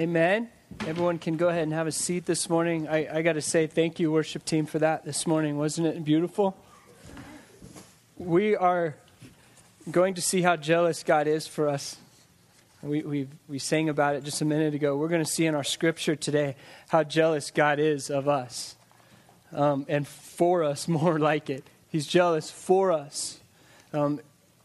Amen. Everyone can go ahead and have a seat this morning. I, I got to say thank you, worship team, for that this morning. Wasn't it beautiful? We are going to see how jealous God is for us. We, we, we sang about it just a minute ago. We're going to see in our scripture today how jealous God is of us um, and for us, more like it. He's jealous for us. Um,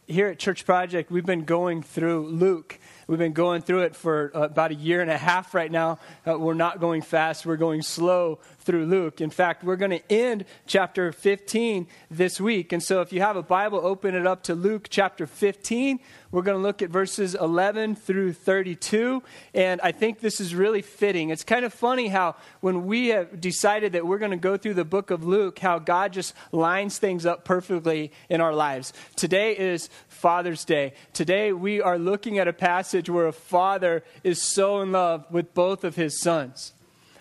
here at Church Project, we've been going through Luke We've been going through it for uh, about a year and a half right now. Uh, we're not going fast, we're going slow through Luke. In fact, we're going to end chapter 15 this week. And so if you have a Bible, open it up to Luke chapter 15. We're going to look at verses 11 through 32. And I think this is really fitting. It's kind of funny how when we have decided that we're going to go through the book of Luke, how God just lines things up perfectly in our lives. Today is Father's Day. Today we are looking at a passage where a father is so in love with both of his sons.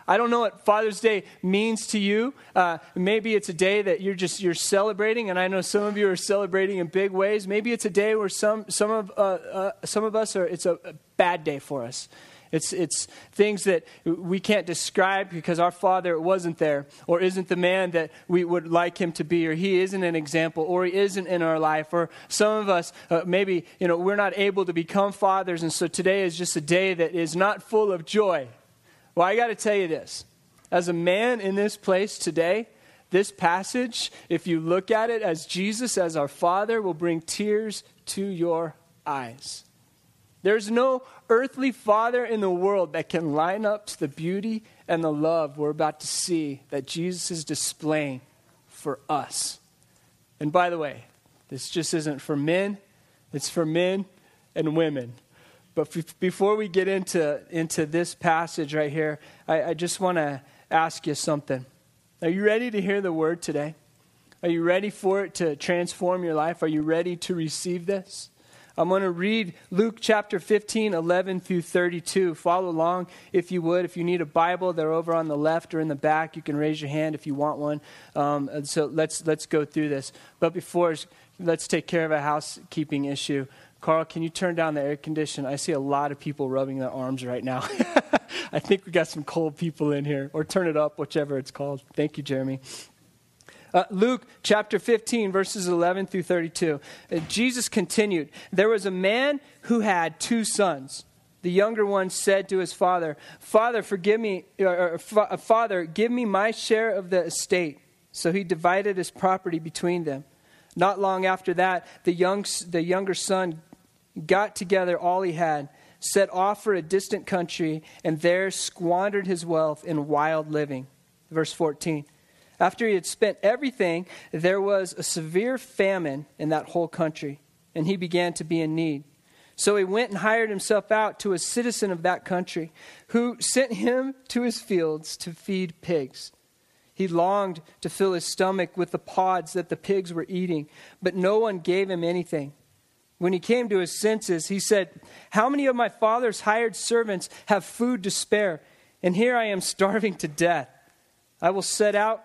I don't know what Father's Day means to you. Uh, maybe it's a day that you're just you're celebrating, and I know some of you are celebrating in big ways. Maybe it's a day where some some of uh, uh, some of us are. It's a, a bad day for us. It's, it's things that we can't describe because our father wasn't there or isn't the man that we would like him to be or he isn't an example or he isn't in our life or some of us uh, maybe you know we're not able to become fathers and so today is just a day that is not full of joy well, I got to tell you this. As a man in this place today, this passage, if you look at it as Jesus, as our Father, will bring tears to your eyes. There's no earthly father in the world that can line up to the beauty and the love we're about to see that Jesus is displaying for us. And by the way, this just isn't for men, it's for men and women. But f- before we get into, into this passage right here, I, I just want to ask you something. Are you ready to hear the word today? Are you ready for it to transform your life? Are you ready to receive this? I'm going to read Luke chapter 15, 11 through 32. Follow along if you would. If you need a Bible, they're over on the left or in the back. You can raise your hand if you want one. Um, so let's, let's go through this. But before, let's take care of a housekeeping issue. Carl, can you turn down the air condition? I see a lot of people rubbing their arms right now. I think we got some cold people in here. Or turn it up, whichever it's called. Thank you, Jeremy. Uh, Luke chapter 15, verses 11 through 32. Uh, Jesus continued There was a man who had two sons. The younger one said to his father, Father, forgive me, or, or, Father, give me my share of the estate. So he divided his property between them. Not long after that, the, young, the younger son got together all he had, set off for a distant country, and there squandered his wealth in wild living. Verse 14. After he had spent everything, there was a severe famine in that whole country, and he began to be in need. So he went and hired himself out to a citizen of that country, who sent him to his fields to feed pigs. He longed to fill his stomach with the pods that the pigs were eating, but no one gave him anything. When he came to his senses, he said, How many of my father's hired servants have food to spare? And here I am starving to death. I will set out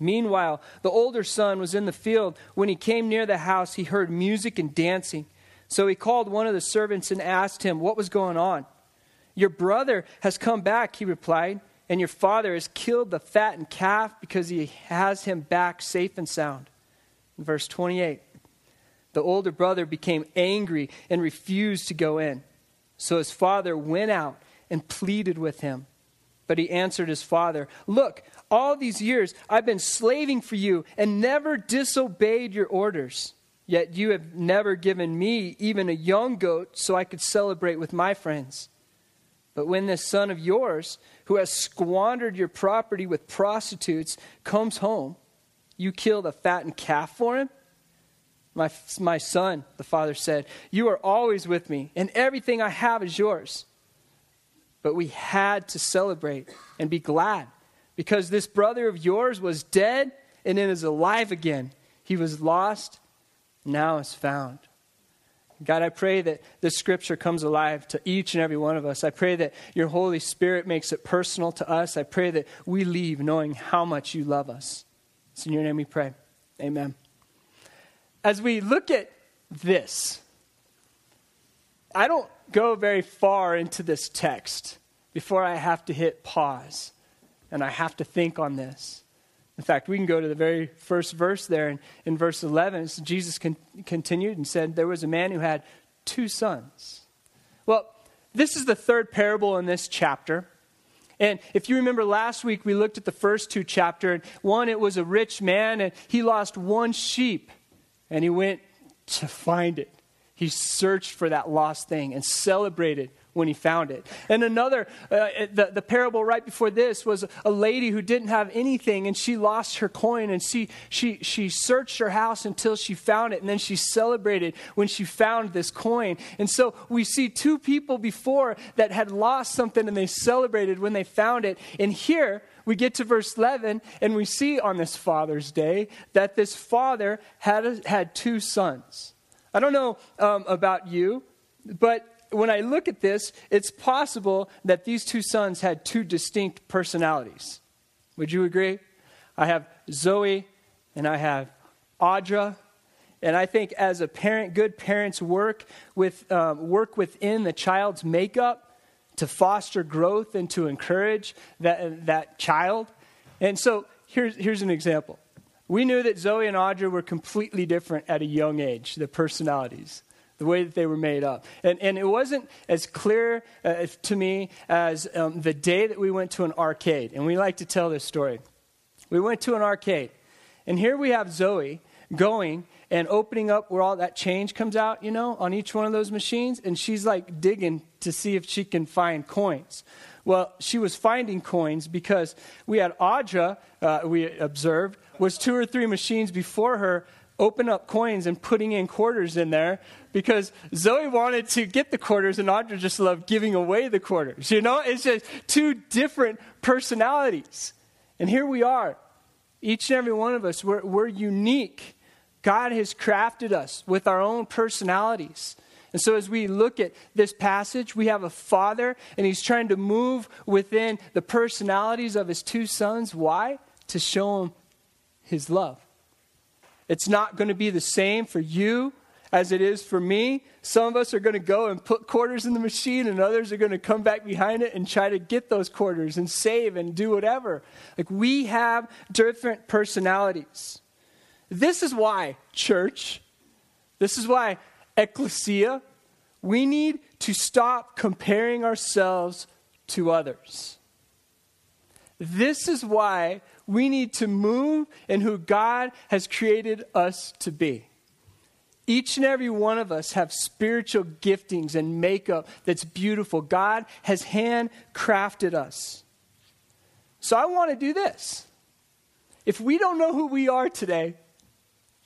Meanwhile, the older son was in the field. When he came near the house, he heard music and dancing. So he called one of the servants and asked him what was going on. Your brother has come back, he replied, and your father has killed the fattened calf because he has him back safe and sound. In verse 28, the older brother became angry and refused to go in. So his father went out and pleaded with him. But he answered his father, Look, all these years I've been slaving for you and never disobeyed your orders. Yet you have never given me even a young goat so I could celebrate with my friends. But when this son of yours, who has squandered your property with prostitutes, comes home, you kill the fattened calf for him? My, my son, the father said, You are always with me, and everything I have is yours. But we had to celebrate and be glad because this brother of yours was dead and then is alive again. He was lost, now is found. God, I pray that this scripture comes alive to each and every one of us. I pray that your Holy Spirit makes it personal to us. I pray that we leave knowing how much you love us. It's in your name we pray. Amen. As we look at this, I don't go very far into this text before I have to hit pause and I have to think on this. In fact, we can go to the very first verse there in, in verse 11. Jesus con- continued and said, There was a man who had two sons. Well, this is the third parable in this chapter. And if you remember last week, we looked at the first two chapters. One, it was a rich man, and he lost one sheep, and he went to find it. He searched for that lost thing and celebrated when he found it. And another, uh, the, the parable right before this was a lady who didn't have anything and she lost her coin and she, she, she searched her house until she found it and then she celebrated when she found this coin. And so we see two people before that had lost something and they celebrated when they found it. And here, we get to verse 11 and we see on this Father's Day that this father had, had two sons. I don't know um, about you, but when I look at this, it's possible that these two sons had two distinct personalities. Would you agree? I have Zoe and I have Audra. And I think as a parent, good parents work with um, work within the child's makeup to foster growth and to encourage that that child. And so here's here's an example. We knew that Zoe and Audra were completely different at a young age, the personalities the way that they were made up. And, and it wasn't as clear uh, to me as um, the day that we went to an arcade. And we like to tell this story. We went to an arcade, and here we have Zoe going and opening up where all that change comes out, you know, on each one of those machines. And she's like digging to see if she can find coins. Well, she was finding coins because we had Audra, uh, we observed, was two or three machines before her open up coins and putting in quarters in there because Zoe wanted to get the quarters and Audra just loved giving away the quarters. You know, it's just two different personalities. And here we are. Each and every one of us, we're, we're unique. God has crafted us with our own personalities. And so, as we look at this passage, we have a father, and he's trying to move within the personalities of his two sons. Why? To show them his love. It's not going to be the same for you as it is for me. Some of us are going to go and put quarters in the machine, and others are going to come back behind it and try to get those quarters and save and do whatever. Like we have different personalities. This is why, church, this is why, ecclesia, we need to stop comparing ourselves to others. This is why we need to move in who God has created us to be. Each and every one of us have spiritual giftings and makeup that's beautiful. God has handcrafted us. So I want to do this. If we don't know who we are today,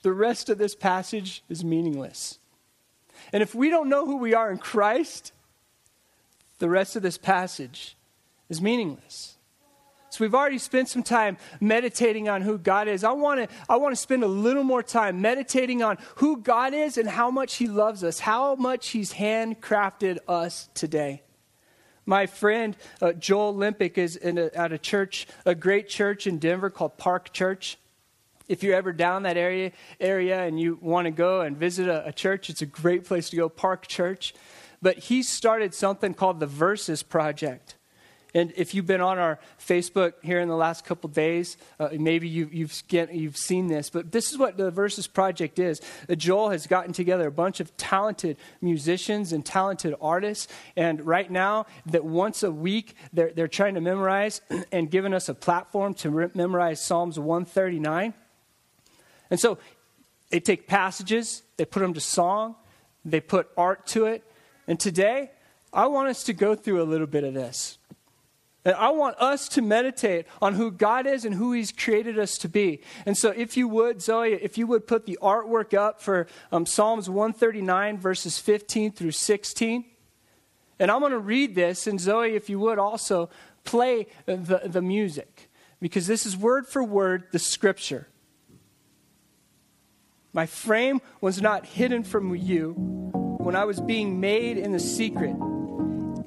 the rest of this passage is meaningless. And if we don't know who we are in Christ, the rest of this passage is meaningless. So we've already spent some time meditating on who God is. I want to I want to spend a little more time meditating on who God is and how much he loves us, how much he's handcrafted us today. My friend uh, Joel Limpic is a, at a church, a great church in Denver called Park Church. If you're ever down that area, area and you want to go and visit a, a church, it's a great place to go, Park Church. But he started something called the Verses Project. And if you've been on our Facebook here in the last couple days, uh, maybe you, you've, get, you've seen this, but this is what the Verses Project is. Uh, Joel has gotten together a bunch of talented musicians and talented artists, and right now, that once a week, they're, they're trying to memorize and giving us a platform to re- memorize Psalms 139. And so they take passages, they put them to song, they put art to it, and today, I want us to go through a little bit of this. And I want us to meditate on who God is and who He's created us to be. And so, if you would, Zoe, if you would put the artwork up for um, Psalms 139, verses 15 through 16. And I'm going to read this, and Zoe, if you would also play the, the music, because this is word for word the scripture. My frame was not hidden from you when I was being made in the secret,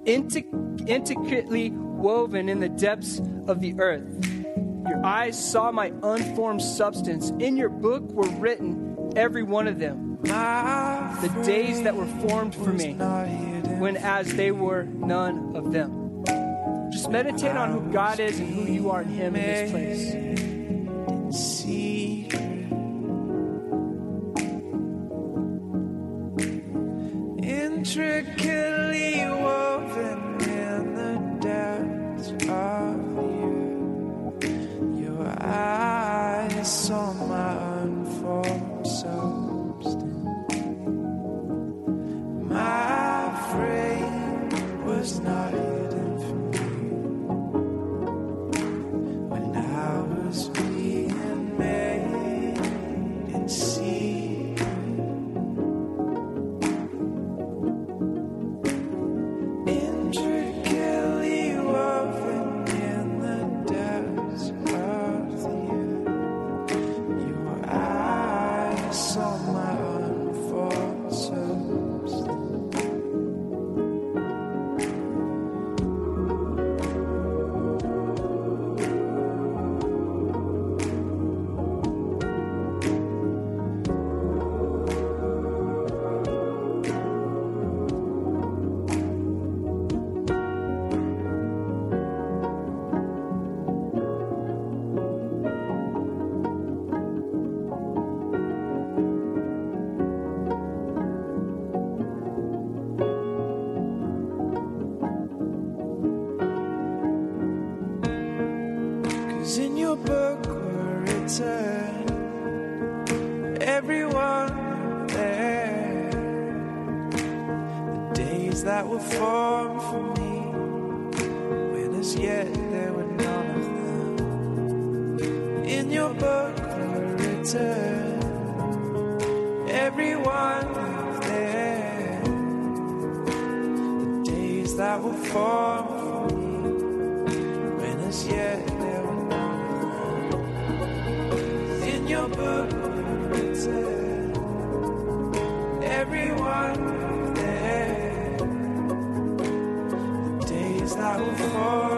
intricately woven in the depths of the earth. Your eyes saw my unformed substance. In your book were written, every one of them, the days that were formed for me, when as they were none of them. Just meditate on who God is and who you are in Him in this place. See, intricately woven saw my unformed substance. My frame was not your book written, everyone there. The days that were formed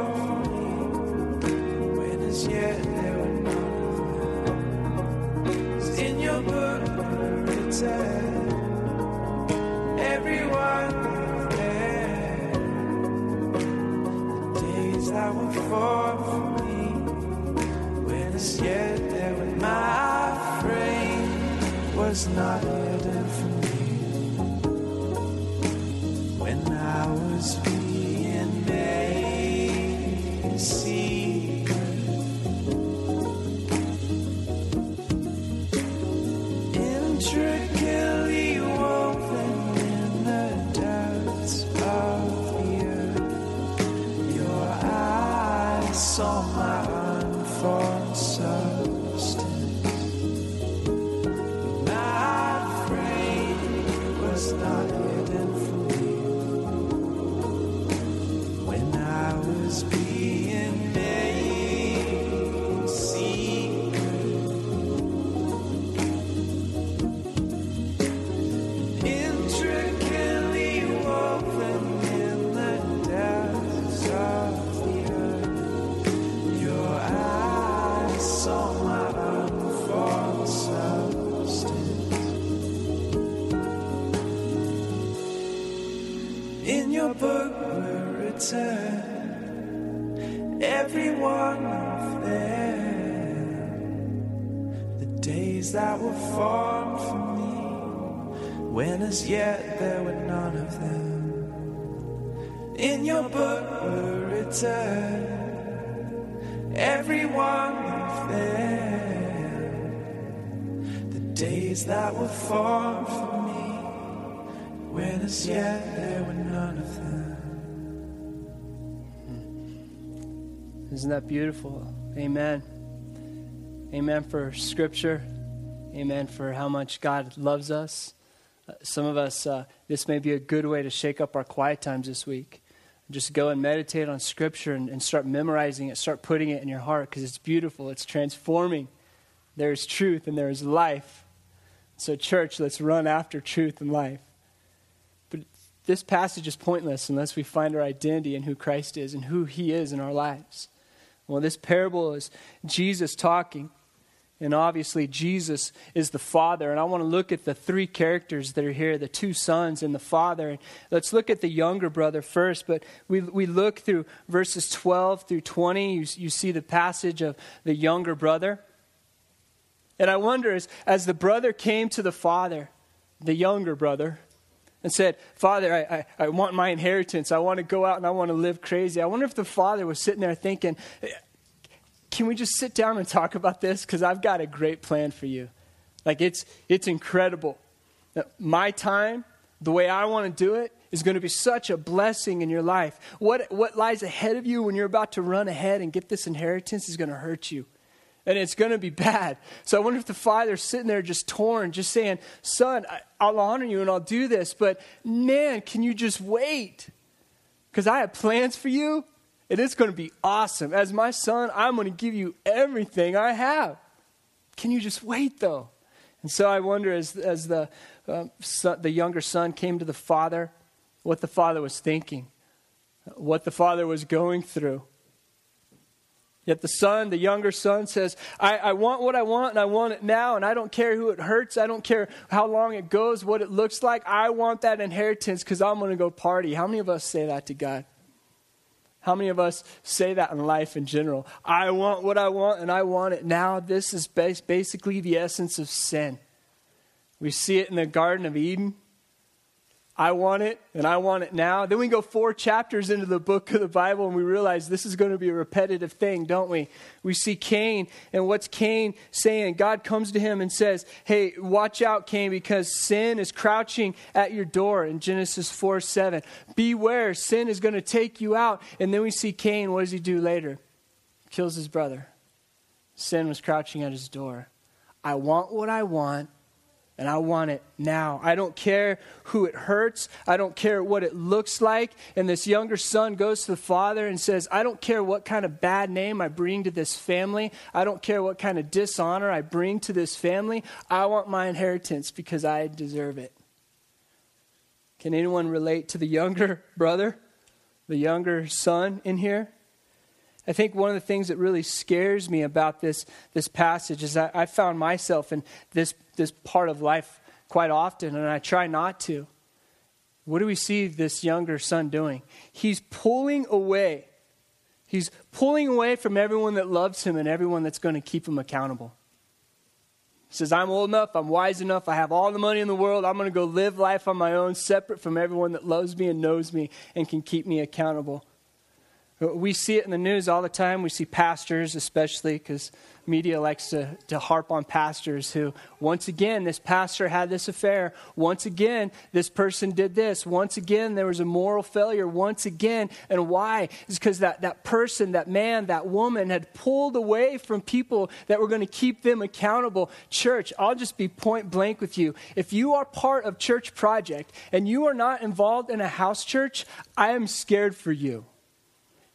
days that were formed for me, when as yet there were none of them. Isn't that beautiful? Amen. Amen for scripture. Amen for how much God loves us. Uh, some of us, uh, this may be a good way to shake up our quiet times this week. Just go and meditate on scripture and, and start memorizing it, start putting it in your heart because it's beautiful, it's transforming. There's truth and there's life. So, church, let's run after truth and life. But this passage is pointless unless we find our identity in who Christ is and who he is in our lives. Well, this parable is Jesus talking. And obviously, Jesus is the Father. And I want to look at the three characters that are here the two sons and the Father. And let's look at the younger brother first. But we, we look through verses 12 through 20. You, you see the passage of the younger brother. And I wonder, as, as the brother came to the Father, the younger brother, and said, Father, I, I, I, want my inheritance. I want to go out and I want to live crazy. I wonder if the father was sitting there thinking, Can we just sit down and talk about this? Because I've got a great plan for you. Like, it's, it's incredible. My time, the way I want to do it, is going to be such a blessing in your life. What, what lies ahead of you when you're about to run ahead and get this inheritance is going to hurt you and it's going to be bad. So I wonder if the father's sitting there just torn, just saying, Son, I'll honor you and I'll do this, but man, can you just wait? Because I have plans for you, and it's going to be awesome. As my son, I'm going to give you everything I have. Can you just wait, though? And so I wonder, as, as the, uh, son, the younger son came to the father, what the father was thinking, what the father was going through. Yet the son, the younger son, says, I, I, want what I want and I want it now, and I don't care who it hurts. I don't care how long it goes, what it looks like. I want that inheritance because I'm going to go party. How many of us say that to God? How many of us say that in life in general? I want what I want and I want it now. This is basically the essence of sin. We see it in the Garden of Eden. I want it and I want it now. Then we go four chapters into the book of the Bible and we realize this is going to be a repetitive thing, don't we? We see Cain and what's Cain saying? God comes to him and says, Hey, watch out, Cain, because sin is crouching at your door in Genesis 4 7. Beware, sin is going to take you out. And then we see Cain, what does he do later? Kills his brother. Sin was crouching at his door. I want what I want and I want it now. I don't care who it hurts. I don't care what it looks like. And this younger son goes to the father and says, I don't care what kind of bad name I bring to this family. I don't care what kind of dishonor I bring to this family. I want my inheritance because I deserve it. Can anyone relate to the younger brother, the younger son in here? I think one of the things that really scares me about this, this passage is I found myself in this, this part of life quite often, and I try not to. What do we see this younger son doing? He's pulling away. He's pulling away from everyone that loves him and everyone that's going to keep him accountable. He says, I'm old enough, I'm wise enough, I have all the money in the world, I'm going to go live life on my own, separate from everyone that loves me and knows me and can keep me accountable. We see it in the news all the time. We see pastors, especially because media likes to, to harp on pastors who, once again, this pastor had this affair. Once again, this person did this. Once again, there was a moral failure. Once again. And why? It's because that, that person, that man, that woman had pulled away from people that were going to keep them accountable. Church, I'll just be point blank with you. If you are part of Church Project and you are not involved in a house church, I am scared for you.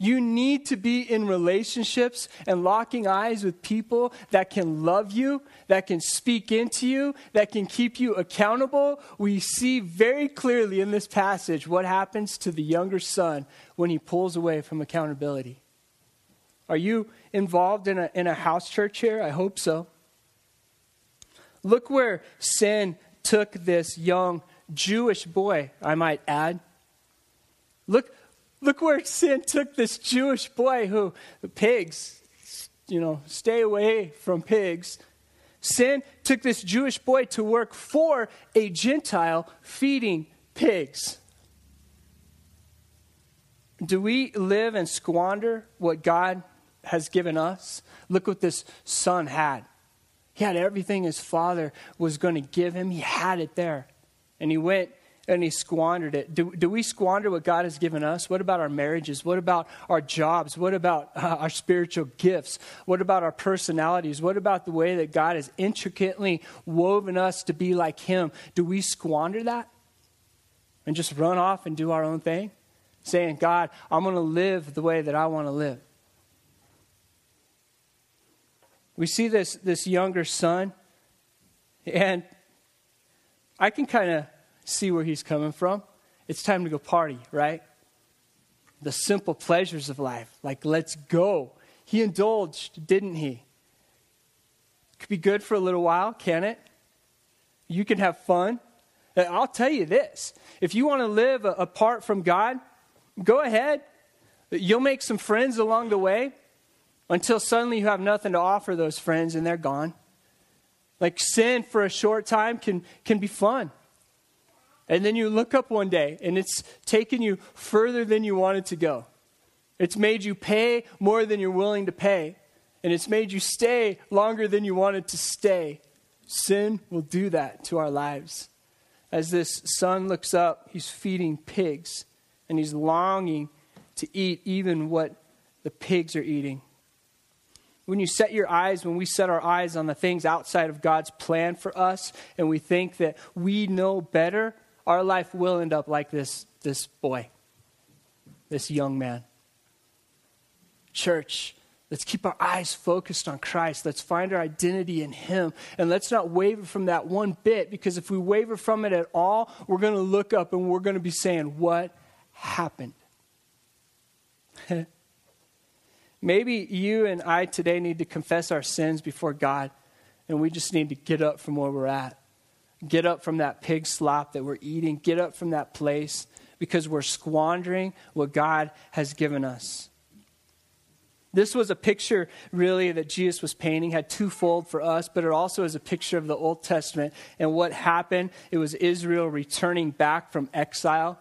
You need to be in relationships and locking eyes with people that can love you, that can speak into you, that can keep you accountable. We see very clearly in this passage what happens to the younger son when he pulls away from accountability. Are you involved in a, in a house church here? I hope so. Look where sin took this young Jewish boy, I might add. Look, Look where sin took this Jewish boy who, pigs, you know, stay away from pigs. Sin took this Jewish boy to work for a Gentile feeding pigs. Do we live and squander what God has given us? Look what this son had. He had everything his father was going to give him, he had it there. And he went and he squandered it. Do, do we squander what God has given us? What about our marriages? What about our jobs? What about uh, our spiritual gifts? What about our personalities? What about the way that God has intricately woven us to be like Him? Do we squander that and just run off and do our own thing? Saying, God, I'm going to live the way that I want to live. We see this, this younger son, and I can kind of see where he's coming from. It's time to go party, right? The simple pleasures of life, like let's go. He indulged, didn't he? Could be good for a little while, can it? You can have fun. Uh, I'll tell you this if you want to live apart from God, go ahead. You'll make some friends along the way until suddenly you have nothing to offer those friends and they're gone. Like sin for a short time can, can be fun. And then you look up one day and it's taken you further than you wanted to go. It's made you pay more than you're willing to pay. And it's made you stay longer than you wanted to stay. Sin will do that to our lives. As this son looks up, he's feeding pigs and he's longing to eat even what the pigs are eating. When you set your eyes, when we set our eyes on the things outside of God's plan for us, and we think that we know better, our life will end up like this, this boy, this young man. Church, let's keep our eyes focused on Christ. Let's find our identity in Him. And let's not waver from that one bit, because if we waver from it at all, we're going to look up and we're going to be saying, What happened? Maybe you and I today need to confess our sins before God, and we just need to get up from where we're at. Get up from that pig slop that we're eating. Get up from that place because we're squandering what God has given us. This was a picture, really, that Jesus was painting, had twofold for us, but it also is a picture of the Old Testament and what happened. It was Israel returning back from exile.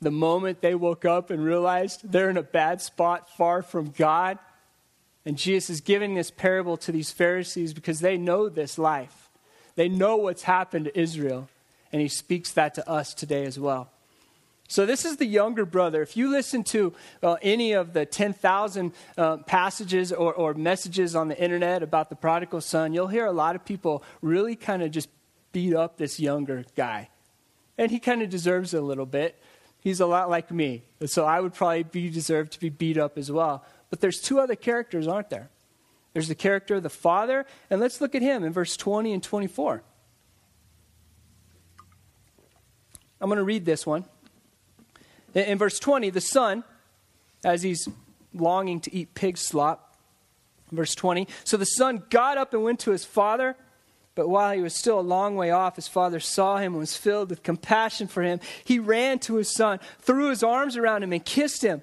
The moment they woke up and realized they're in a bad spot far from God. And Jesus is giving this parable to these Pharisees because they know this life. They know what's happened to Israel, and he speaks that to us today as well. So, this is the younger brother. If you listen to uh, any of the 10,000 uh, passages or, or messages on the internet about the prodigal son, you'll hear a lot of people really kind of just beat up this younger guy. And he kind of deserves it a little bit. He's a lot like me. So, I would probably be deserved to be beat up as well. But there's two other characters, aren't there? There's the character of the Father, and let's look at him in verse 20 and 24. I'm going to read this one. In verse 20, the Son, as he's longing to eat pig slop, verse 20, so the Son got up and went to his Father. But while he was still a long way off, his father saw him and was filled with compassion for him. He ran to his son, threw his arms around him, and kissed him.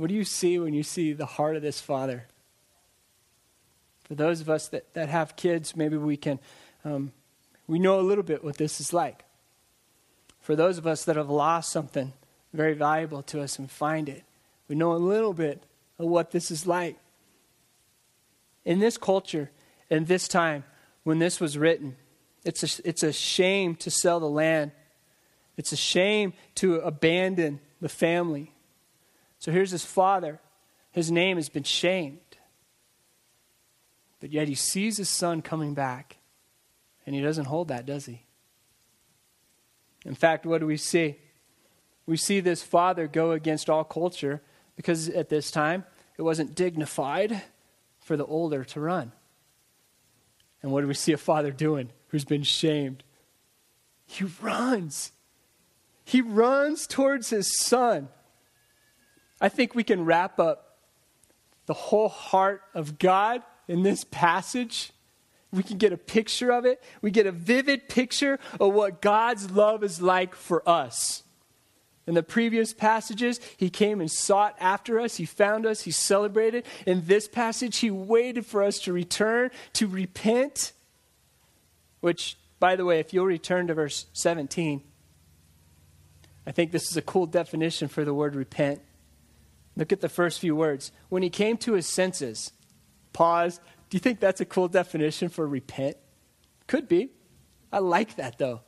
What do you see when you see the heart of this father? For those of us that, that have kids, maybe we can, um, we know a little bit what this is like. For those of us that have lost something very valuable to us and find it, we know a little bit of what this is like. In this culture, in this time, when this was written, it's a, it's a shame to sell the land. It's a shame to abandon the family. So here's his father. His name has been shamed. But yet he sees his son coming back. And he doesn't hold that, does he? In fact, what do we see? We see this father go against all culture because at this time it wasn't dignified for the older to run. And what do we see a father doing who's been shamed? He runs. He runs towards his son. I think we can wrap up the whole heart of God in this passage. We can get a picture of it. We get a vivid picture of what God's love is like for us. In the previous passages, he came and sought after us. He found us. He celebrated. In this passage, he waited for us to return, to repent. Which, by the way, if you'll return to verse 17, I think this is a cool definition for the word repent. Look at the first few words. When he came to his senses, pause. Do you think that's a cool definition for repent? Could be. I like that though.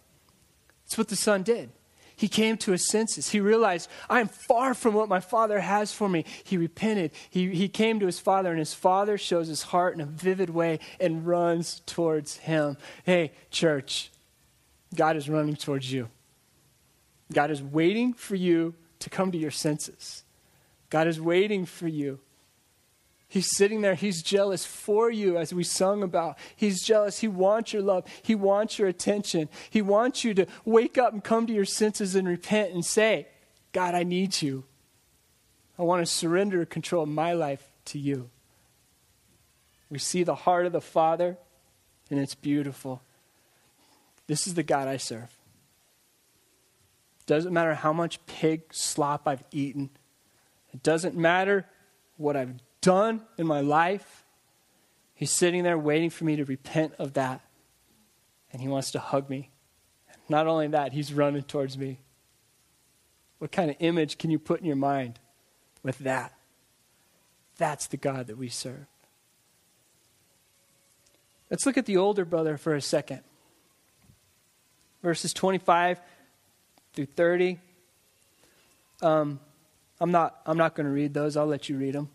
It's what the son did. He came to his senses. He realized, I am far from what my father has for me. He repented. He, he came to his father, and his father shows his heart in a vivid way and runs towards him. Hey, church, God is running towards you. God is waiting for you to come to your senses. God is waiting for you. He's sitting there. He's jealous for you, as we sung about. He's jealous. He wants your love. He wants your attention. He wants you to wake up and come to your senses and repent and say, God, I need you. I want to surrender control of my life to you. We see the heart of the Father, and it's beautiful. This is the God I serve. Doesn't matter how much pig slop I've eaten. It doesn't matter what I've done in my life. He's sitting there waiting for me to repent of that. And he wants to hug me. Not only that, he's running towards me. What kind of image can you put in your mind with that? That's the God that we serve. Let's look at the older brother for a second. Verses 25 through 30. Um, I'm not, I'm not going to read those. I'll let you read them.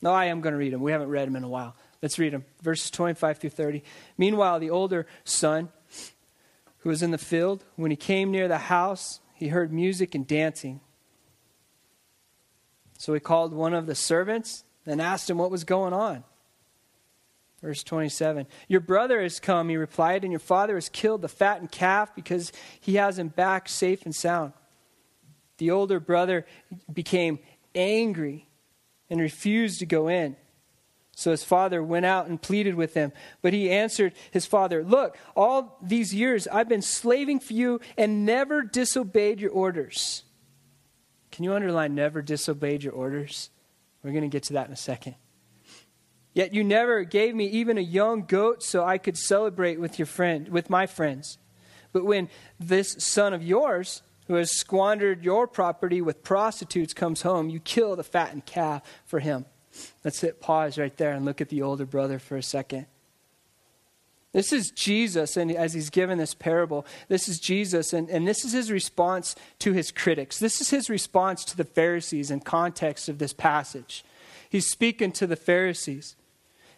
No, I am going to read them. We haven't read them in a while. Let's read them. Verses 25 through 30. Meanwhile, the older son, who was in the field, when he came near the house, he heard music and dancing. So he called one of the servants and asked him what was going on. Verse 27 Your brother has come, he replied, and your father has killed the fattened calf because he has him back safe and sound. The older brother became angry and refused to go in. So his father went out and pleaded with him. But he answered his father, Look, all these years I've been slaving for you and never disobeyed your orders. Can you underline never disobeyed your orders? We're going to get to that in a second. Yet you never gave me even a young goat so I could celebrate with your friend, with my friends. But when this son of yours who has squandered your property with prostitutes comes home, you kill the fattened calf for him. Let's hit pause right there and look at the older brother for a second. This is Jesus, and as he's given this parable, this is Jesus, and, and this is his response to his critics. This is his response to the Pharisees in context of this passage. He's speaking to the Pharisees.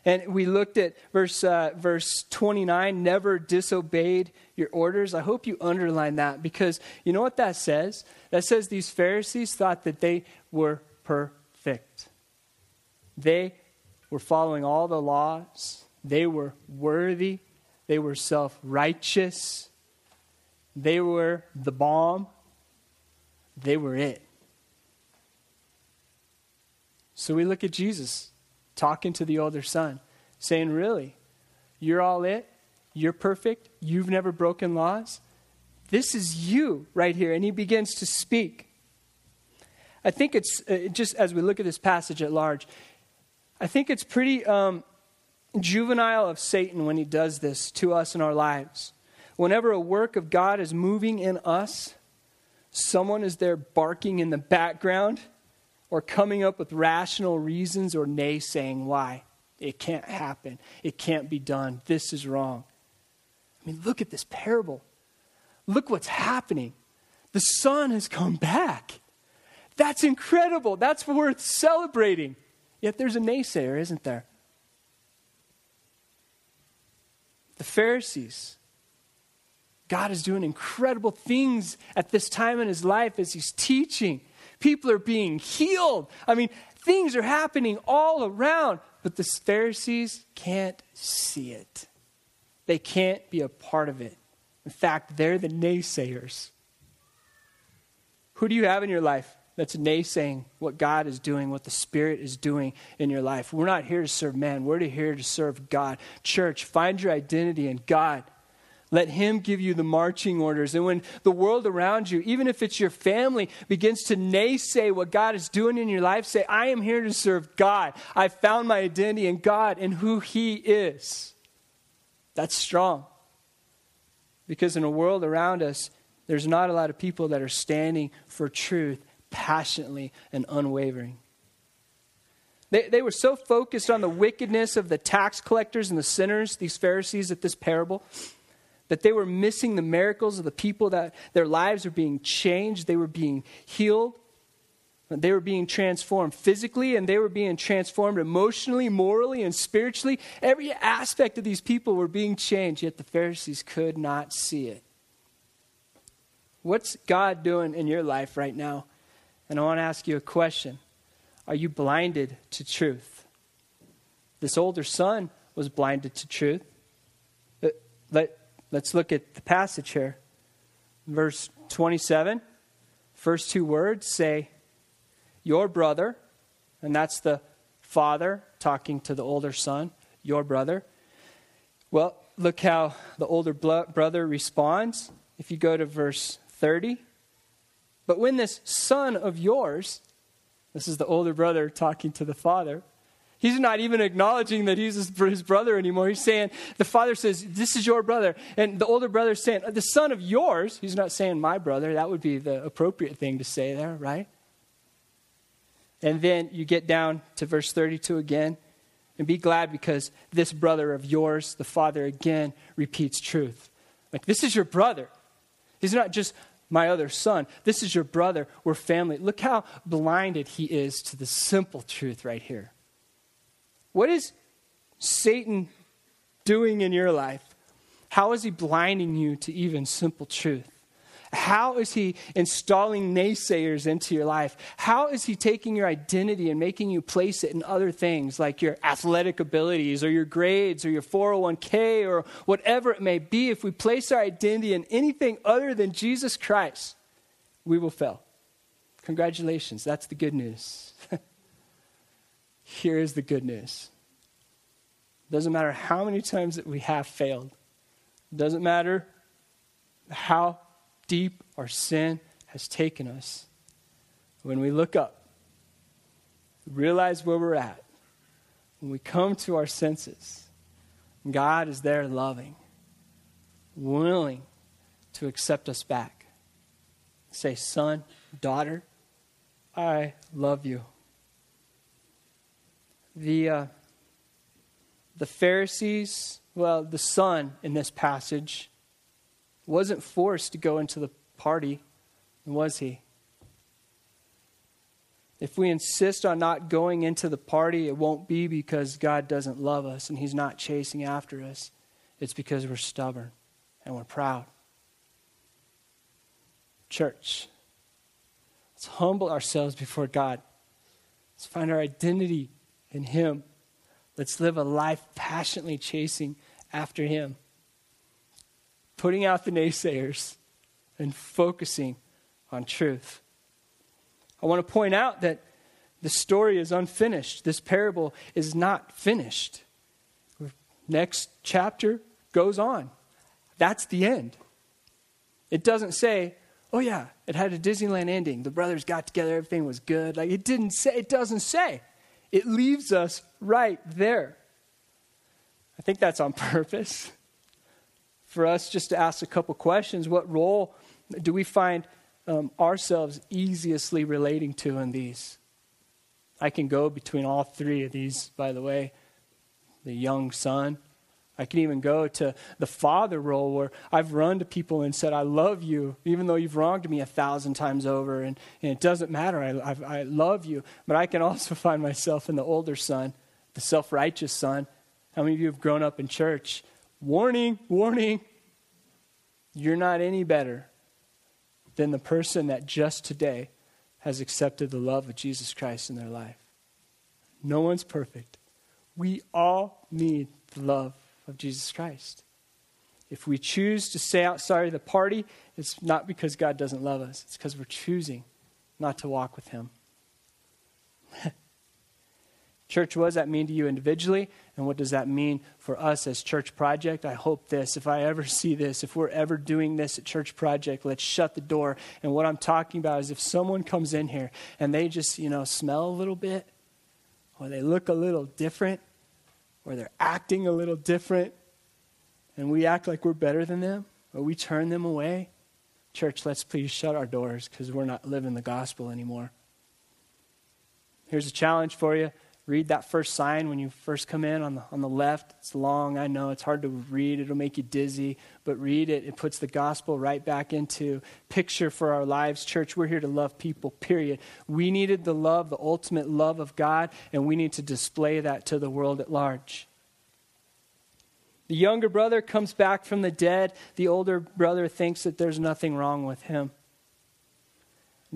And we looked at verse, uh, verse 29 never disobeyed your orders. I hope you underline that because you know what that says? That says these Pharisees thought that they were perfect. They were following all the laws, they were worthy, they were self righteous, they were the bomb, they were it. So we look at Jesus talking to the older son, saying, Really? You're all it? You're perfect? You've never broken laws? This is you right here. And he begins to speak. I think it's uh, just as we look at this passage at large, I think it's pretty um, juvenile of Satan when he does this to us in our lives. Whenever a work of God is moving in us, someone is there barking in the background or coming up with rational reasons or naysaying why. It can't happen. It can't be done. This is wrong. I mean, look at this parable. Look what's happening. The son has come back. That's incredible. That's worth celebrating. Yet there's a naysayer, isn't there? The Pharisees. God is doing incredible things at this time in his life as he's teaching People are being healed. I mean, things are happening all around, but the Pharisees can't see it. They can't be a part of it. In fact, they're the naysayers. Who do you have in your life that's naysaying what God is doing, what the Spirit is doing in your life? We're not here to serve man, we're here to serve God. Church, find your identity in God. Let Him give you the marching orders. And when the world around you, even if it's your family, begins to naysay what God is doing in your life, say, I am here to serve God. I found my identity in God and who He is. That's strong. Because in a world around us, there's not a lot of people that are standing for truth passionately and unwavering. They, they were so focused on the wickedness of the tax collectors and the sinners, these Pharisees, at this parable, that they were missing the miracles of the people that their lives were being changed, they were being healed, they were being transformed physically, and they were being transformed emotionally, morally, and spiritually. Every aspect of these people were being changed, yet the Pharisees could not see it. What's God doing in your life right now? And I want to ask you a question Are you blinded to truth? This older son was blinded to truth. Uh, let, let's look at the passage here. Verse 27, first two words say, Your brother, and that's the father talking to the older son, your brother. Well, look how the older brother responds. If you go to verse 30. But when this son of yours, this is the older brother talking to the father, he's not even acknowledging that he's his brother anymore. He's saying, the father says, This is your brother. And the older brother is saying, The son of yours. He's not saying my brother. That would be the appropriate thing to say there, right? And then you get down to verse 32 again. And be glad because this brother of yours, the father again, repeats truth. Like, this is your brother. He's not just my other son. This is your brother. We're family. Look how blinded he is to the simple truth right here. What is Satan doing in your life? How is he blinding you to even simple truth? How is he installing naysayers into your life? How is he taking your identity and making you place it in other things like your athletic abilities or your grades or your 401k or whatever it may be? If we place our identity in anything other than Jesus Christ, we will fail. Congratulations, that's the good news. Here is the good news. Doesn't matter how many times that we have failed. Doesn't matter how deep our sin has taken us, when we look up, realize where we're at, when we come to our senses, God is there loving, willing to accept us back. Say, son, daughter, I love you. The, uh, the Pharisees, well, the son in this passage, wasn't forced to go into the party, was he? If we insist on not going into the party, it won't be because God doesn't love us and He's not chasing after us. It's because we're stubborn and we're proud. Church, let's humble ourselves before God. Let's find our identity in Him. Let's live a life passionately chasing after Him putting out the naysayers and focusing on truth. I want to point out that the story is unfinished. This parable is not finished. Next chapter goes on. That's the end. It doesn't say, oh yeah, it had a Disneyland ending. The brothers got together, everything was good. Like it didn't say, it doesn't say. It leaves us right there. I think that's on purpose for us just to ask a couple questions. What role do we find um, ourselves easiestly relating to in these? I can go between all three of these, by the way. The young son. I can even go to the father role where I've run to people and said, I love you, even though you've wronged me a thousand times over, and, and it doesn't matter. I, I, I love you. But I can also find myself in the older son, the self righteous son. How many of you have grown up in church warning, warning, you're not any better than the person that just today has accepted the love of Jesus Christ in their life. No one's perfect. We all need the love of Jesus Christ. If we choose to stay outside of the party, it's not because God doesn't love us, it's because we're choosing not to walk with Him. Church, what does that mean to you individually? And what does that mean for us as Church Project? I hope this, if I ever see this, if we're ever doing this at Church Project, let's shut the door. And what I'm talking about is if someone comes in here and they just, you know, smell a little bit, or they look a little different, or they're acting a little different, and we act like we're better than them, or we turn them away, church, let's please shut our doors because we're not living the gospel anymore. Here's a challenge for you read that first sign when you first come in on the, on the left. It's long, I know. It's hard to read, it'll make you dizzy. But read it. It puts the gospel right back into picture for our lives. Church, we're here to love people, period. We needed the love, the ultimate love of God, and we need to display that to the world at large. The younger brother comes back from the dead. The older brother thinks that there's nothing wrong with him.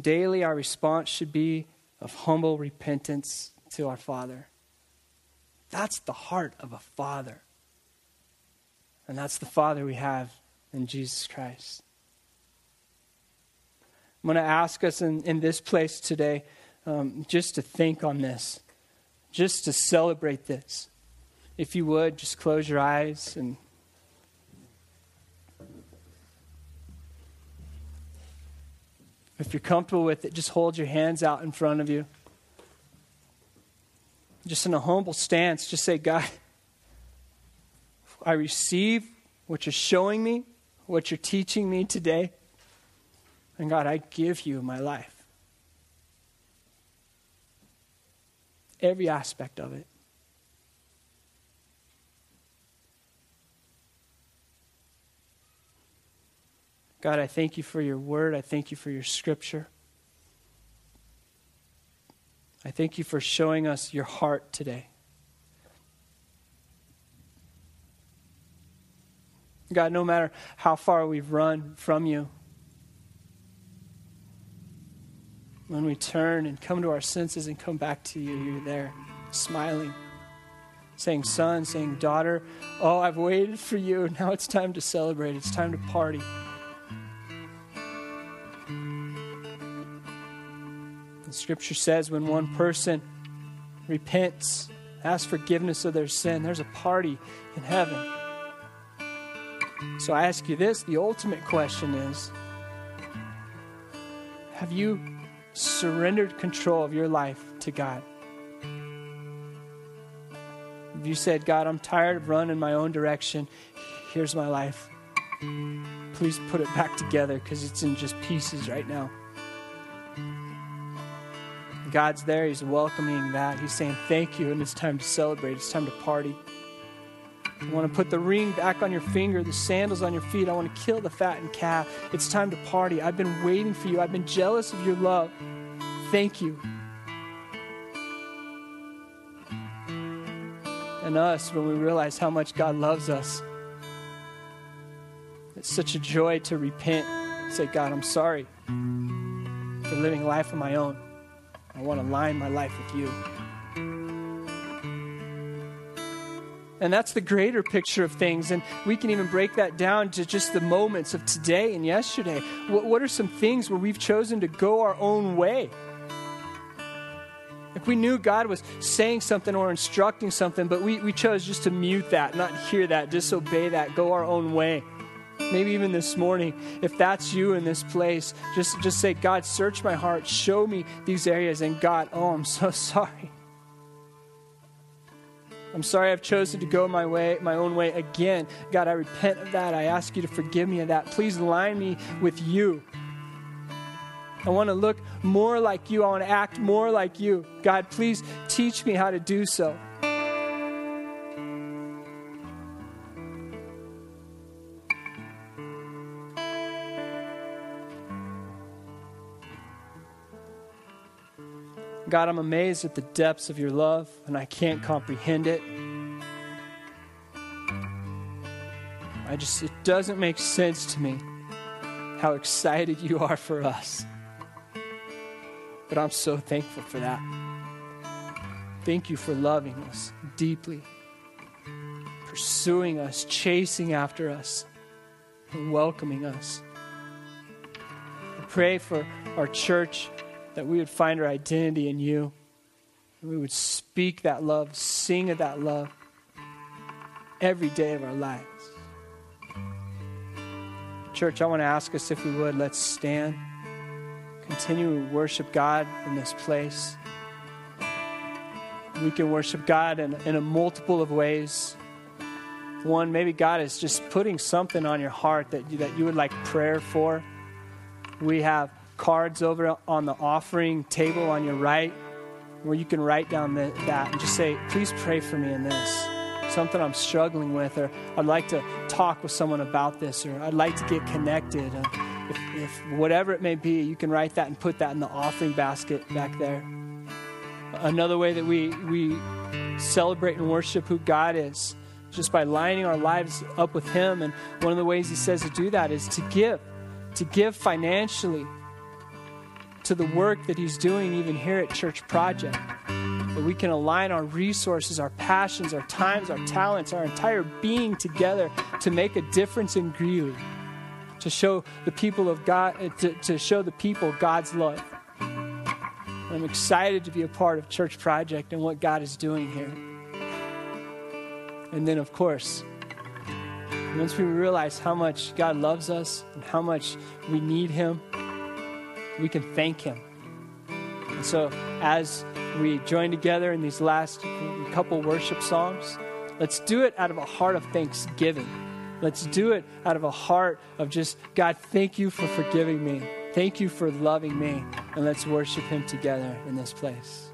Daily, our response should be of humble repentance to our Father. That's the heart of a father. And that's the Father we have in Jesus Christ. I'm going to ask us in, in this place today um, just to think on this, just to celebrate this. If you would, just close your eyes and if you're comfortable with it, just hold your hands out in front of you just in a humble stance, just say, God, I receive what you're showing me, what you're teaching me today. And God, I give you my life. Every aspect of it. God, I thank you for your word. I thank you for your scripture. I thank you for showing us your heart today. God, no matter how far we've run from you, when we turn and come to our senses and come back to you, you're there, smiling, saying, Son, saying, Daughter, oh, I've waited for you. Now it's time to celebrate. It's time to party. Scripture says when one person repents, asks forgiveness of their sin, there's a party in heaven. So I ask you this the ultimate question is Have you surrendered control of your life to God? Have you said, God, I'm tired of running my own direction. Here's my life. Please put it back together because it's in just pieces right now. God's there. He's welcoming that. He's saying, Thank you, and it's time to celebrate. It's time to party. I want to put the ring back on your finger, the sandals on your feet. I want to kill the fattened calf. It's time to party. I've been waiting for you. I've been jealous of your love. Thank you. And us, when we realize how much God loves us, it's such a joy to repent. Say, God, I'm sorry for living life of my own. I want to align my life with you. And that's the greater picture of things. And we can even break that down to just the moments of today and yesterday. What, what are some things where we've chosen to go our own way? If we knew God was saying something or instructing something, but we, we chose just to mute that, not hear that, disobey that, go our own way maybe even this morning, if that's you in this place, just, just say, God, search my heart, show me these areas. And God, oh, I'm so sorry. I'm sorry I've chosen to go my way, my own way again. God, I repent of that. I ask you to forgive me of that. Please align me with you. I want to look more like you. I want to act more like you. God, please teach me how to do so. God, I'm amazed at the depths of your love, and I can't comprehend it. I just, it doesn't make sense to me how excited you are for us. But I'm so thankful for that. Thank you for loving us deeply, pursuing us, chasing after us, and welcoming us. I pray for our church that we would find our identity in you. And we would speak that love, sing of that love every day of our lives. Church, I want to ask us if we would, let's stand. Continue to worship God in this place. We can worship God in, in a multiple of ways. One, maybe God is just putting something on your heart that you, that you would like prayer for. We have cards over on the offering table on your right where you can write down the, that and just say, please pray for me in this. Something I'm struggling with, or I'd like to talk with someone about this, or I'd like to get connected. Uh, if, if whatever it may be, you can write that and put that in the offering basket back there. Another way that we, we celebrate and worship who God is, just by lining our lives up with Him. And one of the ways He says to do that is to give, to give financially to the work that He's doing, even here at Church Project. That we can align our resources, our passions, our times, our talents, our entire being together to make a difference in Greeley, to show the people of God, uh, to, to show the people God's love. I'm excited to be a part of Church Project and what God is doing here. And then, of course, once we realize how much God loves us and how much we need Him, we can thank Him. And so, as we join together in these last couple worship songs, let's do it out of a heart of thanksgiving. Let's do it out of a heart of just, God, thank you for forgiving me. Thank you for loving me. And let's worship Him together in this place.